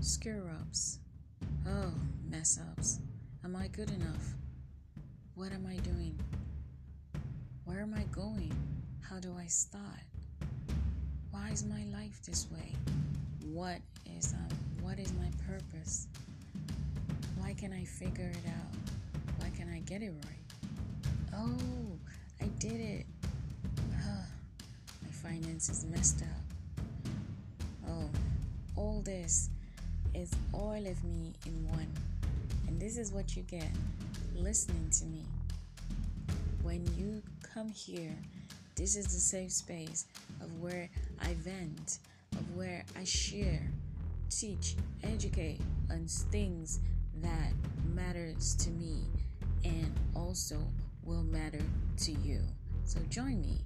screw ups. Oh, mess ups. Am I good enough? What am I doing? Where am I going? How do I start? Why is my life this way? What is um what is my purpose? Why can I figure it out? Why can I get it right? Oh, I did it. Huh. My finances messed up. Oh, all this is all of me in one. And this is what you get listening to me. When you come here, this is the safe space of where I vent, of where I share, teach, educate on things that matters to me and also will matter to you. So join me